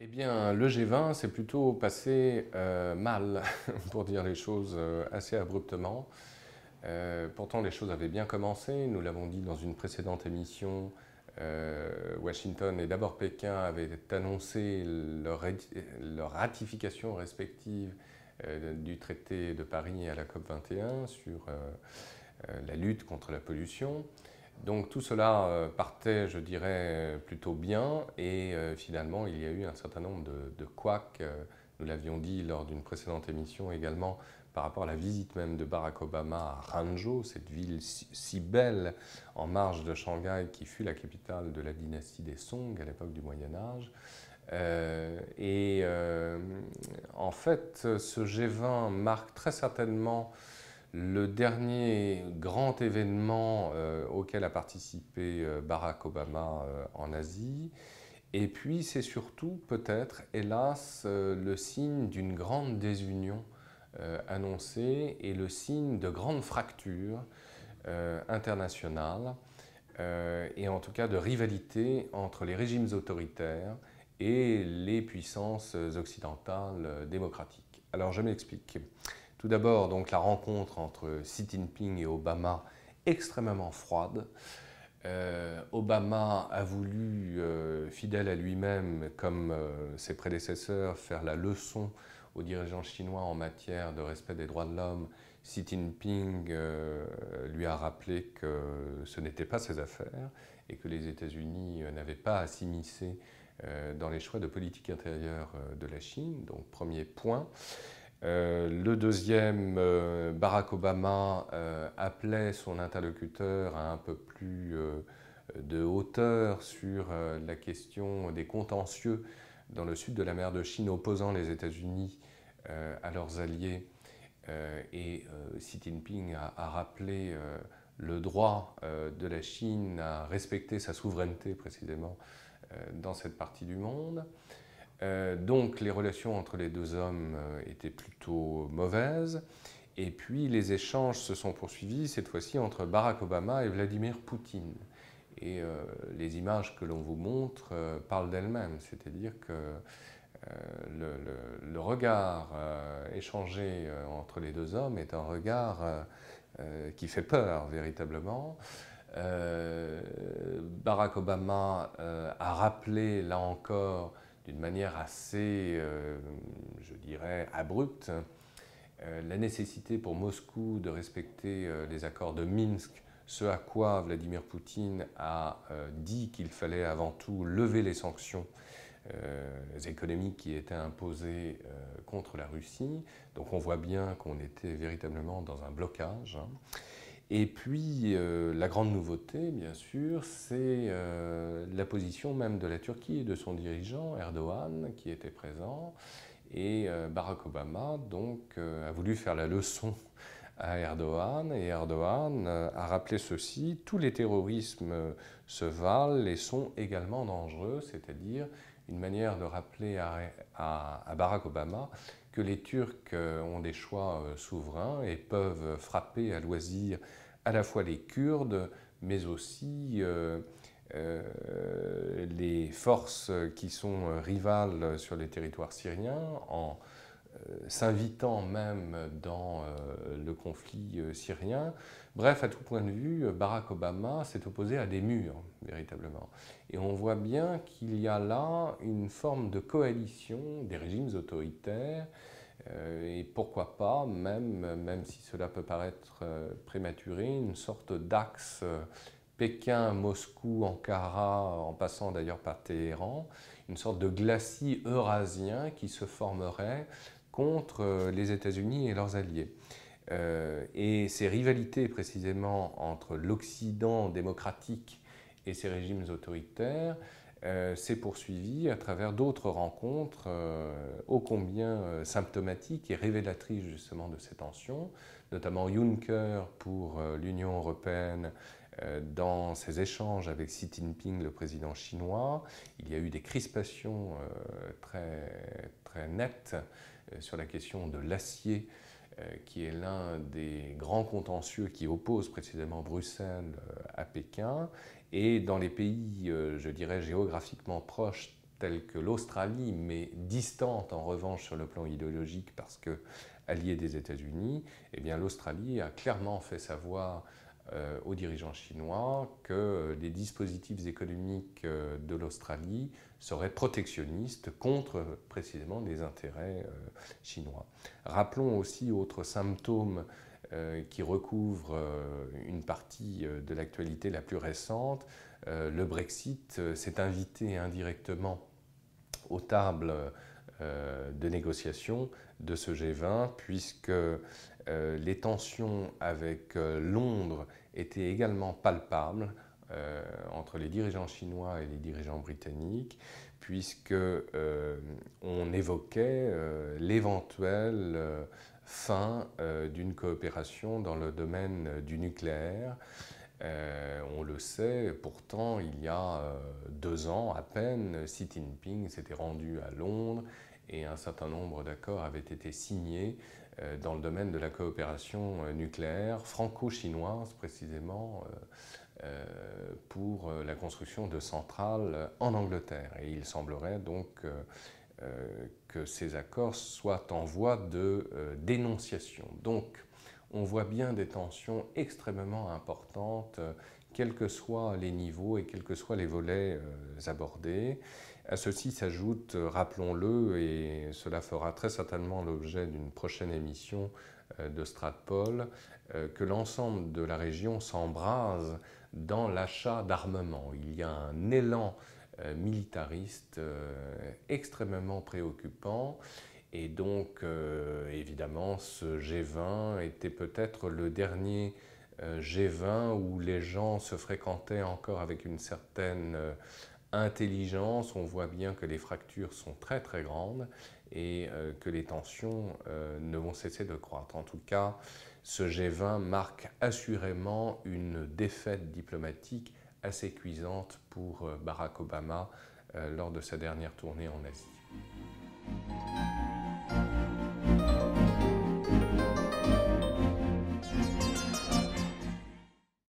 Eh bien, le G20 s'est plutôt passé euh, mal, pour dire les choses euh, assez abruptement. Euh, pourtant, les choses avaient bien commencé. Nous l'avons dit dans une précédente émission. Washington et d'abord Pékin avaient annoncé leur, ratification respective du traité de Paris à la COP 21 sur la lutte contre la pollution. Donc tout cela euh, partait, je dirais, plutôt bien et euh, finalement il y a eu un certain nombre de, de couacs, euh, nous l'avions dit lors d'une précédente émission également, par rapport à la visite même de Barack Obama à Hangzhou, cette ville si, belle en marge de Shanghai qui fut la capitale de la dynastie des Song à l'époque du Moyen Âge. et en fait, ce G20 marque très certainement le dernier grand événement euh, auquel a participé euh, Barack Obama euh, en Asie, et puis c'est surtout peut-être, hélas, le signe d'une grande désunion annoncée et le signe de grandes fractures internationales, et en tout cas de rivalité entre les régimes autoritaires et les puissances occidentales démocratiques. Alors je m'explique. Tout d'abord, donc la rencontre entre Xi Jinping et Obama, extrêmement froide. Euh, Obama a voulu, euh, fidèle à lui-même, comme euh, ses prédécesseurs, faire la leçon aux dirigeants chinois en matière de respect des droits de l'homme. Xi Jinping lui a rappelé que ce n'était pas ses affaires et que les États-Unis n'avaient pas à s'immiscer dans les choix de politique intérieure de la Chine. Donc, premier point. Euh, le deuxième, euh, Barack Obama euh, appelait son interlocuteur à un peu plus de hauteur sur la question des contentieux dans le sud de la mer de Chine opposant les États-Unis à leurs alliés. et Xi Jinping a rappelé le droit de la Chine à respecter sa souveraineté précisément dans cette partie du monde. Euh, donc les relations entre les deux hommes euh, étaient plutôt mauvaises. Et puis les échanges se sont poursuivis, cette fois-ci entre Barack Obama et Vladimir Poutine. Et euh, les images que l'on vous montre parlent d'elles-mêmes, c'est-à-dire que le, regard échangé entre les deux hommes est un regard qui fait peur véritablement. Barack Obama a rappelé là encore d'une manière assez, euh, je dirais, abrupte, euh, la nécessité pour Moscou de respecter euh, les accords de Minsk, ce à quoi Vladimir Poutine a dit qu'il fallait avant tout lever les sanctions économiques qui étaient imposées contre la Russie. Donc on voit bien qu'on était véritablement dans un blocage. Hein. Et puis, euh, la grande nouveauté, bien sûr, c'est euh, la position même de la Turquie et de son dirigeant, Erdogan, qui était présent. Et euh, Barack Obama, donc, a voulu faire la leçon à Erdogan. Et Erdogan a rappelé ceci tous les terrorismes se valent et sont également dangereux, c'est-à-dire une manière de rappeler à Barack Obama les Turcs euh, ont des choix euh, souverains et peuvent frapper à loisir à la fois les Kurdes, mais aussi euh, les forces qui sont rivales sur les territoires syriens en s'invitant même dans le conflit syrien. Bref, à tout point de vue, Barack Obama s'est opposé à des murs, véritablement. Et on voit bien qu'il y a là une forme de coalition des régimes autoritaires euh, et pourquoi pas, même, même si cela peut paraître euh, prématuré, une sorte d'axe euh, Pékin, Moscou, Ankara, en passant d'ailleurs par Téhéran, une sorte de glacis eurasien qui se formerait contre les États-Unis et leurs alliés. et ces rivalités précisément entre l'Occident démocratique et ces régimes autoritaires euh, s'est poursuivi à travers d'autres rencontres euh, ô combien euh, symptomatiques et révélatrices justement de ces tensions, notamment Juncker pour l'Union européenne dans ses échanges avec Xi Jinping, le président chinois. Il y a eu des crispations très, très nettes sur la question de l'acier qui est l'un des grands contentieux qui opposent précisément Bruxelles à Pékin. Et dans les pays, euh, je dirais, géographiquement proches, telle que l'Australie, mais distante en revanche sur le plan idéologique parce que alliée des États-Unis, eh l'Australie a clairement fait savoir euh, aux dirigeants chinois que les dispositifs économiques euh, de l'Australie seraient protectionnistes contre précisément les intérêts euh, chinois. Rappelons aussi autre symptôme qui recouvre une partie de l'actualité la plus récente. le Brexit s'est invité indirectement aux tables de négociation de ce G20 puisque les tensions avec Londres était également palpable euh, entre les dirigeants chinois et les dirigeants britanniques, puisque euh, on évoquait euh, l'éventuelle fin d'une coopération dans le domaine du nucléaire. On le sait, pourtant, il y a deux ans à peine, Xi Jinping s'était rendu à Londres et un certain nombre d'accords avaient été signés euh, dans le domaine de la coopération euh, nucléaire franco-chinoise précisément euh, pour la construction de centrales en Angleterre. Et il semblerait donc que ces accords soient en voie de dénonciation. Donc on voit bien des tensions extrêmement importantes, quels que soient les niveaux et quels que soient les volets abordés. À ceci s'ajoute, euh, rappelons-le, et cela fera très certainement l'objet d'une prochaine émission euh, de Stratpol, euh, que l'ensemble de la région s'embrase dans l'achat d'armement. Il y a un élan militariste extrêmement préoccupant. Et donc, évidemment, ce G20 était peut-être le dernier G20 où les gens se fréquentaient encore avec une certaine intelligence, on voit bien que les fractures sont très très grandes et euh, que les tensions euh, ne vont cesser de croître. En tout cas, ce G20 marque assurément une défaite diplomatique assez cuisante pour euh, Barack Obama lors de sa dernière tournée en Asie.